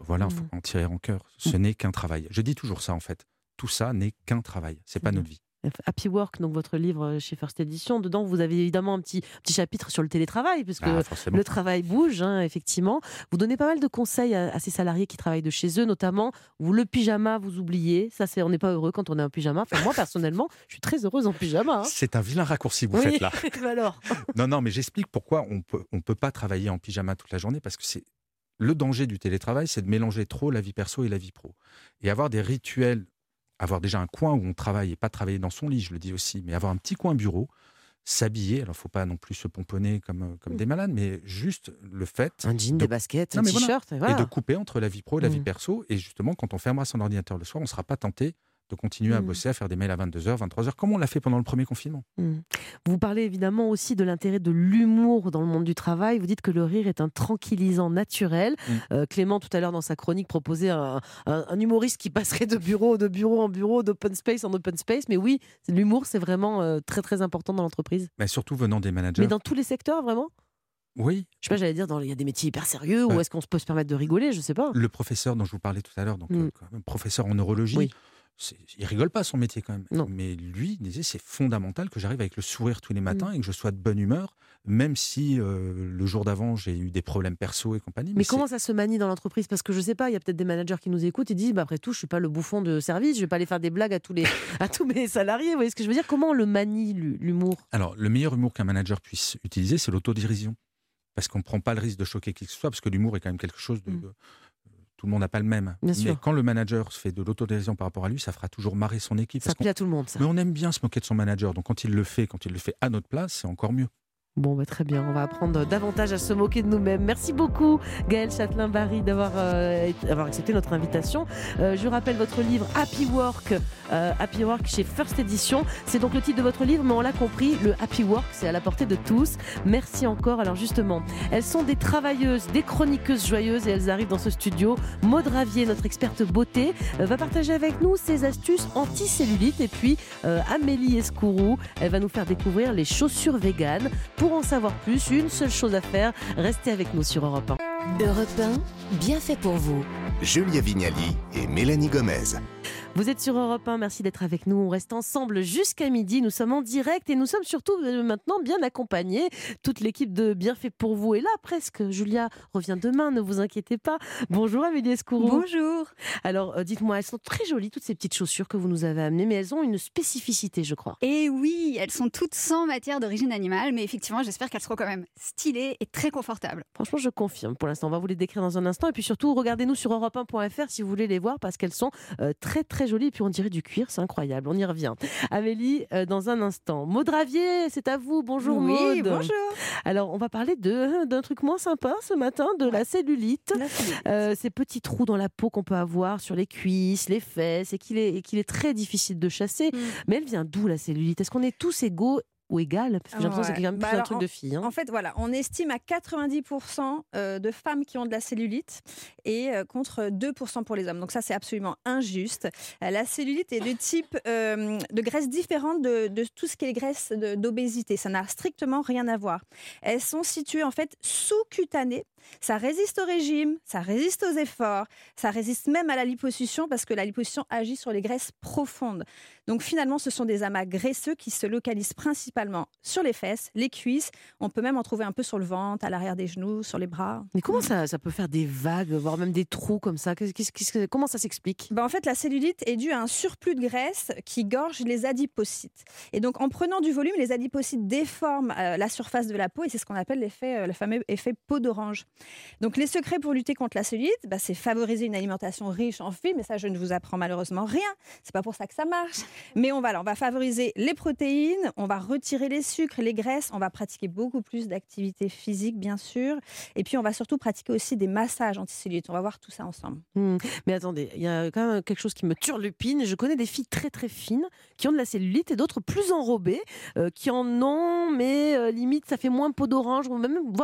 voilà, il faut
Mhm.
en tirer en cœur. Ce n'est qu'un travail. Je dis toujours ça en fait. Tout ça n'est qu'un travail. C'est pas
Mhm.
notre vie.
Happy Work, donc votre livre chez First Edition, dedans vous avez évidemment un petit, petit chapitre sur le télétravail, puisque
Ah,
le travail bouge, hein, effectivement. Vous donnez pas mal de conseils à, à ces salariés qui travaillent de chez eux, notamment vous le pyjama, vous oubliez. Ça, c'est on n'est pas heureux quand on est en pyjama. Enfin, moi personnellement, je suis très heureuse en pyjama. hein.
C'est un vilain raccourci que vous
Oui.
faites là.
Alors,
Non, non, mais j'explique pourquoi on peut, on peut pas travailler en pyjama toute la journée parce que c'est le danger du télétravail, c'est de mélanger trop la vie perso et la vie pro. Et avoir des rituels, avoir déjà un coin où on travaille et pas travailler dans son lit, je le dis aussi, mais avoir un petit coin bureau, s'habiller. Alors, faut pas non plus se pomponner comme, euh, comme des malades, mais juste le fait
un jean,
de-
des baskets,
Non,
un
voilà.
t-shirt, et
de couper entre la vie pro et la vie
Mm.
perso. Et justement, quand on fermera son ordinateur le soir, on ne sera pas tenté de continuer à
Mm.
bosser, à faire des mails à 22h, 23h, comme on l'a fait pendant le premier confinement.
Hmm. Vous parlez évidemment aussi de l'intérêt de l'humour dans le monde du travail. Vous dites que le rire est un tranquillisant naturel.
Mm.
Euh, Clément, tout à l'heure, dans sa chronique, proposait un, un- un humoriste qui passerait de bureau, de bureau en bureau, d'open space en open space. Mais oui, l'humour, c'est vraiment euh, très très important dans l'entreprise.
Mais surtout venant des managers.
Mais dans tous les secteurs, vraiment?
Oui,
Je sais pas, j'allais dire, dans- il y a des métiers hyper sérieux, ou
Ouais.
est-ce qu'on se peut se permettre de rigoler? Je sais pas.
le professeur dont je vous parlais tout à l'heure, donc
Mm.
euh, professeur en neurologie,
Oui.
Il rigole pas son métier quand même.
Non.
Mais lui, il disait c'est fondamental que j'arrive avec le sourire tous les
Mm.
matins et que je sois de bonne humeur, même si euh, le jour d'avant j'ai eu des problèmes perso et compagnie.
Mais comment ça se manie dans l'entreprise? Parce que je sais pas, il y a peut-être des managers qui nous écoutent et disent bah, après tout, je suis pas le bouffon de service, je vais pas aller faire des blagues à tous, les, à tous mes salariés. Vous voyez ce que je veux dire? Comment on le manie, l'hu- l'humour?
Alors, le meilleur humour qu'un manager puisse utiliser, c'est l'autodérision. Parce qu'on ne prend pas le risque de choquer qui que ce soit, parce que l'humour est quand même quelque chose de.
Mm.
Tout le monde n'a pas le même.
Bien
Mais
sûr.
quand le manager se fait de l'autodérision par rapport à lui, ça fera toujours marrer son équipe.
Ça plaît à tout le monde, ça.
Mais on aime bien se moquer de son manager. Donc quand il le fait, quand il le fait à notre place, c'est encore mieux.
Bon, bah, très bien, on va apprendre davantage à se moquer de nous-mêmes. Merci beaucoup, Gaël Châtelain-Barry, d'avoir euh, d'avoir accepté notre invitation. Euh, je rappelle votre livre Happy Work, euh, Happy Work chez First Edition. C'est donc le titre de votre livre, mais on l'a compris, le Happy Work, c'est à la portée de tous. Merci encore. Alors justement, elles sont des travailleuses, des chroniqueuses joyeuses et elles arrivent dans ce studio. Maud Ravier, notre experte beauté, va partager avec nous ses astuces anti-cellulite. Et puis Amélie Escourou, elle va nous faire découvrir les chaussures véganes. Pour en savoir plus, une seule chose à faire, restez avec nous sur Europe 1.
Europe 1, bien fait pour vous.
Julia Vignali et Mélanie Gomez.
Vous êtes sur Europe 1, merci d'être avec nous. On reste ensemble jusqu'à midi. Nous sommes en direct et nous sommes surtout euh, maintenant bien accompagnés. Toute l'équipe de Bien fait pour vous est là presque. Julia revient demain, ne vous inquiétez pas. Bonjour Amélie Escourou.
Bonjour.
Alors euh, dites-moi, elles sont très jolies toutes ces petites chaussures que vous nous avez amenées, mais elles ont une spécificité, je crois.
Et oui, elles sont toutes sans matière d'origine animale, mais effectivement, j'espère qu'elles seront quand même stylées et très confortables.
Franchement, je confirme. Pour l'instant, on va vous les décrire dans un instant. Et puis surtout, regardez-nous sur europe1.fr si vous voulez les voir parce qu'elles sont euh, très très jolies. Et puis on dirait du cuir, c'est incroyable. On y revient. Amélie, euh, dans un instant. Maud Ravier, c'est à vous. Bonjour
oui,
Maud.
bonjour.
Alors, on va parler d'un truc moins sympa ce matin, de la cellulite.
La cellulite.
Euh, ces petits trous dans la peau qu'on peut avoir sur les cuisses, les fesses, et qu'il est, est très difficile de chasser.
Mm.
Mais elle vient d'où la cellulite? Est-ce qu'on est tous égaux ou égales Parce que j'ai l'impression que c'est
Ouais.
quand même
Bah
plus un
alors,
truc de fille. hein.
En fait, voilà, on estime à 90% euh, de femmes qui ont de la cellulite et euh, contre 2% pour les hommes. Donc ça, c'est absolument injuste. Euh, La cellulite est de type euh, de graisse différente de, de tout ce qui est graisse d'obésité. Ça n'a strictement rien à voir. Elles sont situées en fait sous-cutanées. Ça résiste au régime, ça résiste aux efforts, ça résiste même à la liposuction parce que la liposuction agit sur les graisses profondes. Donc finalement, ce sont des amas graisseux qui se localisent principalement sur les fesses, les cuisses. On peut même en trouver un peu sur le ventre, à l'arrière des genoux, sur les bras.
Mais comment ça, ça peut faire des vagues, voire même des trous comme ça? Comment ça s'explique?
Ben, en fait, la cellulite est due à un surplus de graisse qui gorge les adipocytes. Et donc, en prenant du volume, les adipocytes déforment euh, la surface de la peau et c'est ce qu'on appelle l'effet, euh, le fameux effet peau d'orange. Donc, les secrets pour lutter contre la cellulite, ben, c'est favoriser une alimentation riche en fibres. Mais ça, je ne vous apprends malheureusement rien. C'est pas pour ça que ça marche. Mais on va, on va favoriser les protéines, on va retirer les sucres, les graisses, on va pratiquer beaucoup plus d'activité physique, bien sûr. Et puis, on va surtout pratiquer aussi des massages anticellulites. On va voir tout ça ensemble.
Hmm. Mais attendez, il y a quand même quelque chose qui me turlupine. Je connais des filles très très fines qui ont de la cellulite et d'autres plus enrobées euh, qui en ont, mais euh, limite ça fait moins peau d'orange, voire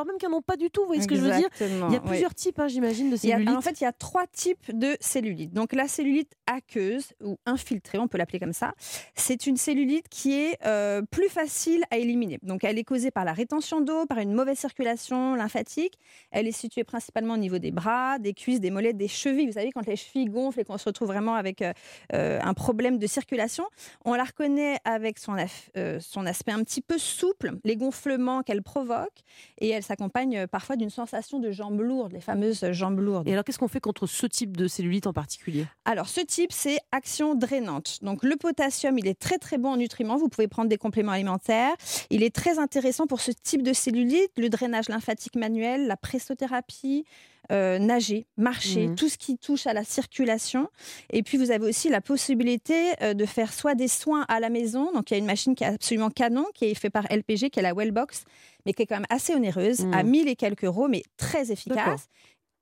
même qui n'en ont pas du tout. Vous voyez ce que je veux dire Il y a
oui.
plusieurs types, hein, j'imagine, de
Il y a-
cellulite.
en fait, il y a trois types de cellulite. Donc, la cellulite aqueuse ou infiltrée, on peut l'appeler comme ça, c'est une cellulite qui est euh, plus facile à éliminer. Donc, elle est causée par la rétention d'eau, par une mauvaise circulation lymphatique. Elle est située principalement au niveau des bras, des cuisses, des mollets, des chevilles. Vous savez, quand les chevilles gonflent et qu'on se retrouve vraiment avec euh, euh, un problème de circulation, on la reconnaît avec son, euh, aspect un petit peu souple, les gonflements qu'elle provoque, et elle s'accompagne parfois d'une sensation de jambes lourdes, les fameuses jambes lourdes.
Et alors qu'est-ce qu'on fait contre ce type de cellulite en particulier?
Alors, ce type, c'est action drainante. Donc, le potassium, il est très, très bon en nutriments. Vous pouvez prendre des compléments alimentaires. Il est très intéressant pour ce type de cellulite, le drainage lymphatique manuel, la pressothérapie, euh, nager, marcher,
Mhm.
tout ce qui touche à la circulation. Et puis, vous avez aussi la possibilité euh, de faire soit des soins à la maison. Donc, il y a une machine qui est absolument canon, qui est faite par LPG, qui est la Wellbox, mais qui est quand même assez onéreuse, à 1000 et quelques euros, mais très efficace.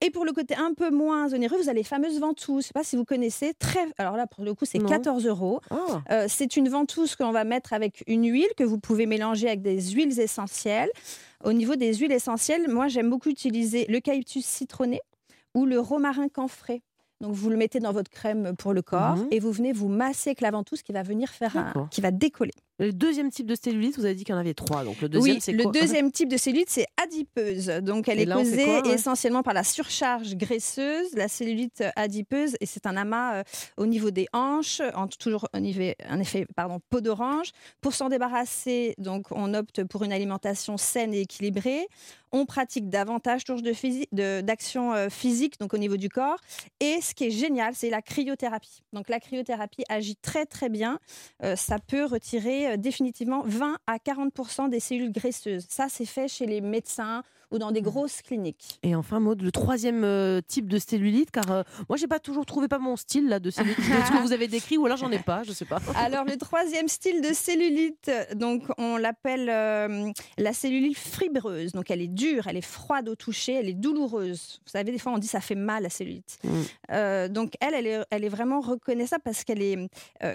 Et pour le côté un peu moins onéreux, vous avez les fameuses ventouses. Je sais pas si vous connaissez. Très... Alors là, pour le coup, c'est
Non.
14 euros.
Ah.
Euh, c'est une ventouse que l'on va mettre avec une huile que vous pouvez mélanger avec des huiles essentielles. Au niveau des huiles essentielles, moi j'aime beaucoup utiliser l'eucalyptus citronné ou le romarin camphré. Donc vous le mettez dans votre crème pour le corps
Mhm.
et vous venez vous masser avec la ventouse qui va venir faire un, qui va décoller.
Le deuxième type de cellulite, vous avez dit qu'il y en avait trois. Donc le deuxième,
oui,
c'est
le deuxième type de cellulite, c'est adipeuse. Donc, elle
Et
est
là,
causée
quoi, ouais?
essentiellement par la surcharge graisseuse, la cellulite adipeuse, et c'est un amas euh, au niveau des hanches, en, toujours un effet pardon, peau d'orange. Pour s'en débarrasser, donc, on opte pour une alimentation saine et équilibrée. On pratique davantage toujours de physi- de- d'action euh, physique, donc au niveau du corps. Et ce qui est génial, c'est la cryothérapie. Donc, la cryothérapie agit très très bien. Euh, ça peut retirer euh, définitivement 20 à 40% des cellules graisseuses. Ça, c'est fait chez les médecins ou dans des grosses cliniques.
Et enfin, Maud, le troisième euh, type de cellulite, car euh, moi, j'ai pas toujours trouvé pas mon style là de cellulite, ce que vous avez décrit, ou alors j'en ai pas, je sais pas.
Alors, le troisième style de cellulite, donc on l'appelle euh, la cellulite fibreuse. Donc, elle est dure, elle est froide au toucher, elle est douloureuse. Vous savez, des fois, on dit ça fait mal la cellulite.
Mm.
Euh, donc, elle, elle est, elle est vraiment reconnaissable parce qu'elle est,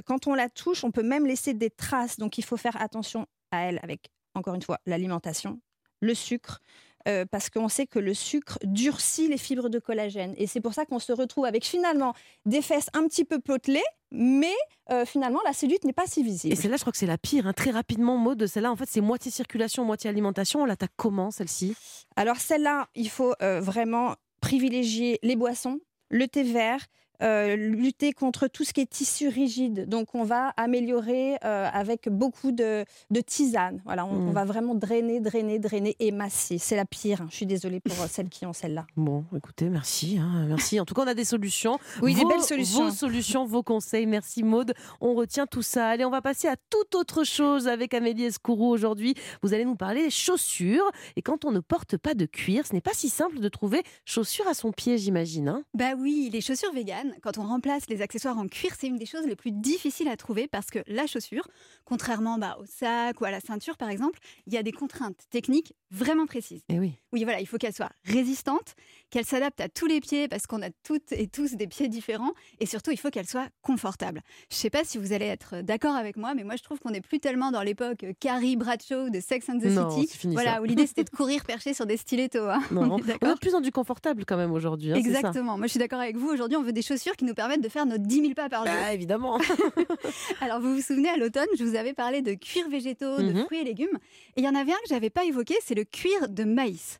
quand on la touche, on peut même laisser des traces. Donc, il faut faire attention à elle avec, encore une fois, l'alimentation, le sucre. Euh, parce qu'on sait que le sucre durcit les fibres de collagène. Et c'est pour ça qu'on se retrouve avec finalement des fesses un petit peu potelées, mais euh, finalement la cellulite n'est pas si visible.
Et celle-là, je crois que c'est la pire. hein. Très rapidement, Maud, celle-là, en fait, c'est moitié circulation, moitié alimentation. On l'attaque comment, celle-ci?
Alors celle-là, il faut euh, vraiment privilégier les boissons, le thé vert, euh, lutter contre tout ce qui est tissu rigide. Donc on va améliorer euh, avec beaucoup de, de tisane. Voilà, on,
Mm.
on va vraiment drainer, drainer, drainer et masser. C'est la pire. hein. Je suis désolée pour euh, celles qui ont celle-là.
Bon, écoutez, merci. hein, merci. En tout cas, on a des solutions.
Oui, des belles solutions.
Vos solutions, vos conseils. Merci, Maude. On retient tout ça. Allez, on va passer à toute autre chose avec Amélie Escourou aujourd'hui. Vous allez nous parler des chaussures. Et quand on ne porte pas de cuir, ce n'est pas si simple de trouver chaussures à son pied, j'imagine. hein.
Bah oui, les chaussures véganes, quand on remplace les accessoires en cuir, c'est une des choses les plus difficiles à trouver parce que la chaussure, contrairement bah, au sac ou à la ceinture par exemple, il y a des contraintes techniques vraiment précises.
Eh oui.
Oui, voilà, il faut qu'elle soit résistante, qu'elle s'adapte à tous les pieds parce qu'on a toutes et tous des pieds différents et surtout il faut qu'elle soit confortable. Je sais pas si vous allez être d'accord avec moi, mais moi je trouve qu'on n'est plus tellement dans l'époque Carrie Bradshaw de Sex and the
Non,
City,
fini,
voilà,
ça.
où l'idée c'était de courir perché sur des stilettos. hein.
Non,
On est
on plus en plus confortable quand même aujourd'hui. hein, ça
Exactement. Moi, je suis d'accord avec vous. Aujourd'hui, on veut des chaussures qui nous permettent de faire nos 10 000 pas par jour.
Bah, évidemment.
Alors, vous vous souvenez, à l'automne, je vous avais parlé de cuir végétaux, de
Mhm.
fruits et légumes. Et il y en avait un que j'avais pas évoqué, c'est le cuir de maïs.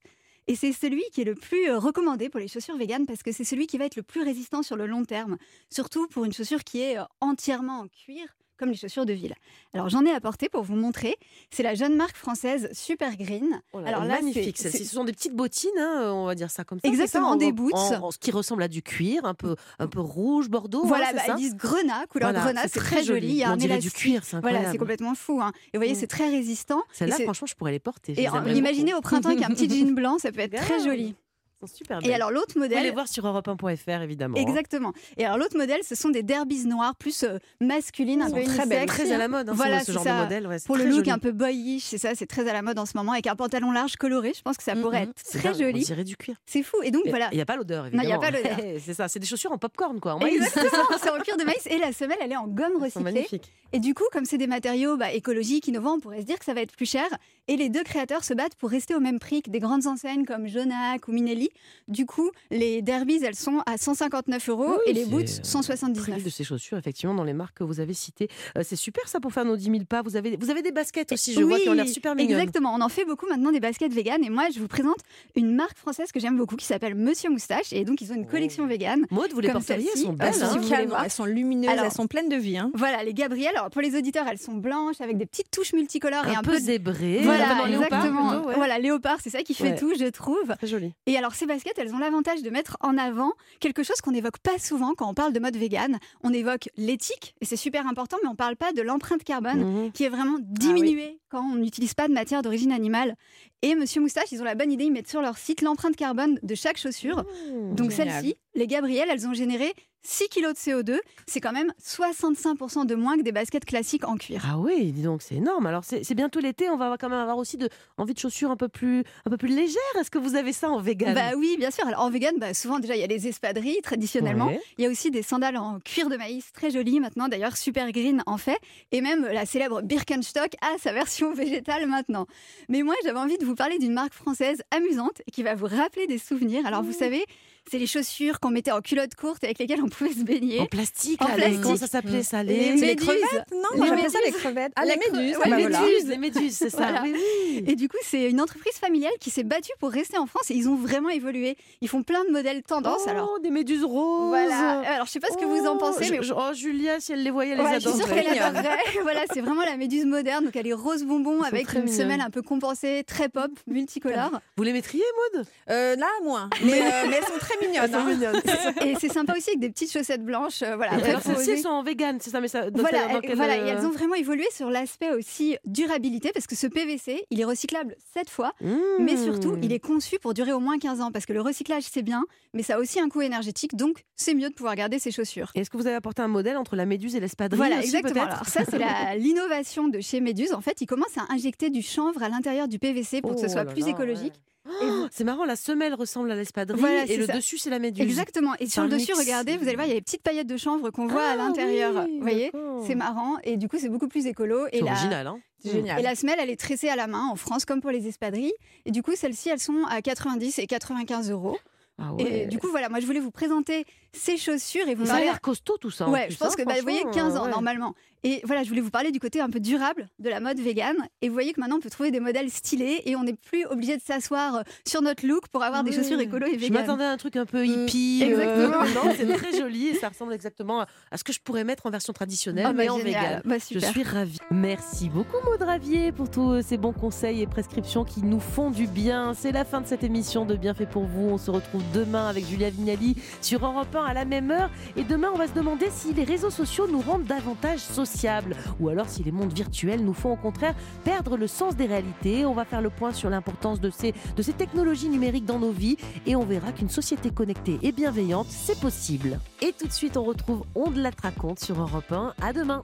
Et c'est celui qui est le plus euh, recommandé pour les chaussures véganes parce que c'est celui qui va être le plus résistant sur le long terme. Surtout pour une chaussure qui est euh, entièrement en cuir, comme les chaussures de ville. Alors, j'en ai apporté pour vous montrer. C'est la jeune marque française Super Green.
Oh là
Alors
là, magnifique. Ce sont des petites bottines, hein, on va dire ça comme ça.
Exactement,
ça, en-
des boots.
en- en- ce qui ressemble à du cuir, un peu, un peu rouge, bordeaux.
Voilà,
hein, c'est
bah,
ça
ils disent grenat, couleur
Voilà,
grenat, c'est très joli. Il y a
On
un
dirait du cuir, c'est incroyable.
Voilà, c'est complètement fou. hein. Et vous voyez,
Mm.
c'est très résistant.
Celle-là, franchement, je pourrais les porter. je
Et
les
en-
aimerais
imaginez au printemps qu'il y a un petit jean blanc, ça peut être très joli.
Sont super
Et
belles.
alors l'autre
Vous
modèle,
voir sur europe1.fr, évidemment. hein.
exactement. Et alors l'autre modèle, ce sont des derbies noires plus euh, masculines, un peu
très belles, très à la mode, hein,
Voilà,
ce, genre
ça.
de modèle. ouais,
Pour le look
joli.
un peu boyish, c'est ça, c'est très à la mode en ce moment, avec un pantalon large coloré. Je pense que ça pourrait
Mhm.
être
C'est
très
dingue, On
joli.
dirait du cuir.
C'est fou. Et donc
Et
voilà.
Il n'y a pas l'odeur,
Non, il y a
évidemment.
pas l'odeur.
c'est ça, c'est des chaussures en popcorn, quoi. en maïs.
Exactement, c'est en cuir de maïs et la semelle elle est en gomme recyclée. Et du coup, comme c'est des matériaux bah, écologiques, innovants, on pourrait se dire que ça va être plus cher. Et les deux créateurs se battent pour rester au même prix que des grandes enseignes comme Jonac ou Minelli. Du coup, les derbies, elles sont à 159 euros
Oui,
et les boots,
euh, prix
179.
de ces chaussures, effectivement, dans les marques que vous avez citées. Euh, c'est super ça pour faire nos 10 000 pas. Vous avez, vous avez des baskets aussi, je vois, qui ont l'air super mignonnes.
Exactement, on en fait beaucoup maintenant des baskets véganes. Et moi, je vous présente une marque française que j'aime beaucoup qui s'appelle Monsieur Moustache. Et donc, ils ont une collection végane.
Maud, vous les porteriez Elles sont
Elles
belles.
sont
hein.
si
elles sont lumineuses,
Alors-
elles sont pleines de vie. hein.
Voilà, les Gabrielles. Alors, pour les auditeurs, elles sont blanches avec des petites touches multicolores et
un,
un
peu
peu.
zébrées.
Voilà,
léopard,
exactement.
plutôt, ouais.
Voilà, léopard, c'est ça qui fait
Ouais.
tout, je trouve.
Très joli.
Et alors, ces baskets, elles ont l'avantage de mettre en avant quelque chose qu'on n'évoque pas souvent quand on parle de mode vegan. On évoque l'éthique, et c'est super important, mais on ne parle pas de l'empreinte carbone
Mhm.
qui est vraiment diminuée quand on n'utilise pas de matière d'origine animale. Et Monsieur Moustache, ils ont la bonne idée, ils mettent sur leur site l'empreinte carbone de chaque chaussure. Donc
Génial.
celle-ci, les Gabrielles, elles ont généré 6 kg de CO2. C'est quand même 65% de moins que des baskets classiques en cuir.
Ah oui, dis donc, c'est énorme. Alors, c'est bientôt l'été, on va quand même avoir aussi de, envie de chaussures un peu plus, un peu plus légères. Est-ce que vous avez ça en vegan?
Bah oui, bien sûr. Alors en vegan, bah, souvent déjà il y a les espadrilles traditionnellement.
Ouais.
Il y a aussi des sandales en cuir de maïs très jolies maintenant. D'ailleurs, Super Green en fait. Et même la célèbre Birkenstock a sa version végétale maintenant. Mais moi, j'avais envie de vous parler d'une marque française amusante et qui va vous rappeler des souvenirs. Alors vous savez, c'est les chaussures qu'on mettait en culotte courte avec lesquelles on pouvait se baigner.
En plastique,
En
là,
plastique.
comment ça s'appelait ça
Les
Les,
Les
méduses.
crevettes Non,
Les
j'appelle ça les
méduses.
crevettes. Ah,
Les
les méduses.
ouais,
ah, bah
les
voilà.
méduses, les méduses, c'est ça.
Voilà.
Oui, oui.
Et du coup, c'est une entreprise familiale qui s'est battue pour rester en France et ils ont vraiment évolué. Ils font plein de modèles tendance.
Oh,
alors,
des méduses roses.
voilà. Alors, je sais pas ce que vous en
Oh,
pensez, mais
je- oh, Julia, si elle les voyait, elle
Ouais,
les
je suis sûre
adorerait.
qu'elle adorerait. voilà, c'est vraiment la méduse moderne. Donc elle est rose bonbon avec une semelle un peu compensée, très pop, multicolore.
Vous les mettriez, Maud
Euh, Là, moins. Mais, euh, mais elles sont très mignonnes. hein.
mignonnes.
Et c'est sympa aussi avec des petites chaussettes blanches. euh, voilà. Après,
Alors, celles-ci, elles sont en vegan, c'est ça, mais ça.
Voilà,
dans quel,
voilà, et
euh,
elles ont vraiment évolué sur l'aspect aussi durabilité parce que ce PVC, il est recyclable 7 fois, mais surtout,
Mmh.
il est conçu pour durer au moins 15 ans parce que le recyclage, c'est bien, mais ça a aussi un coût énergétique, donc c'est mieux de pouvoir garder ses chaussures.
Est-ce que vous avez apporté un modèle entre la méduse et l'espadrille
Voilà,
aussi,
exactement.
peut-être?
Alors ça, c'est la- l'innovation de chez Méduse. En fait, ils commencent à injecter du chanvre à l'intérieur du PVC pour que ce
Oh
soit
là
plus
là,
écologique.
ouais. Oh, c'est marrant, la semelle ressemble à l'espadrille
Voilà,
et le
ça.
dessus c'est la méduse.
Exactement. Et sur le dessus,
mix.
regardez, vous allez voir, il y a les petites paillettes de chanvre qu'on voit
Ah
à l'intérieur.
oui,
vous voyez. C'est marrant. Et du coup, c'est beaucoup plus écolo. Et
C'est
la,
original, hein
C'est génial.
et la semelle, elle est tressée à la main en France, comme pour les espadrilles. Et du coup, celles-ci, elles sont à 90 et 95 euros.
Ah
Et
ouais.
du coup, voilà, moi, je voulais vous présenter ces chaussures et vous
ça a l'air costaud tout ça.
Ouais, je pense
hein,
que bah, vous voyez
franchement,
15 ans
ouais.
normalement. Et voilà, je voulais vous parler du côté un peu durable de la mode vegan. Et vous voyez que maintenant on peut trouver des modèles stylés et on n'est plus obligé de s'asseoir euh, sur notre look pour avoir des chaussures écolo et
Je
vegan.
m'attendais à un truc un peu
Mm,
hippie. euh,
exactement.
non, c'est très joli et ça ressemble exactement à- ce que je pourrais mettre en version traditionnelle,
Ah, bah,
mais en vegan.
Bah,
Je suis ravie. Merci beaucoup Maud Ravier pour tous ces bons conseils et prescriptions qui nous font du bien. C'est la fin de cette émission de Bienfait pour vous. On se retrouve demain avec Julia Vignali sur Europe 1 à la même heure. Et demain, on va se demander si les réseaux sociaux nous rendent davantage ou alors si les mondes virtuels nous font au contraire perdre le sens des réalités. On va faire le point sur l'importance de ces, de ces technologies numériques dans nos vies et on verra qu'une société connectée et bienveillante, c'est possible. Et tout de suite, on retrouve On de la raconte sur Europe 1. À demain.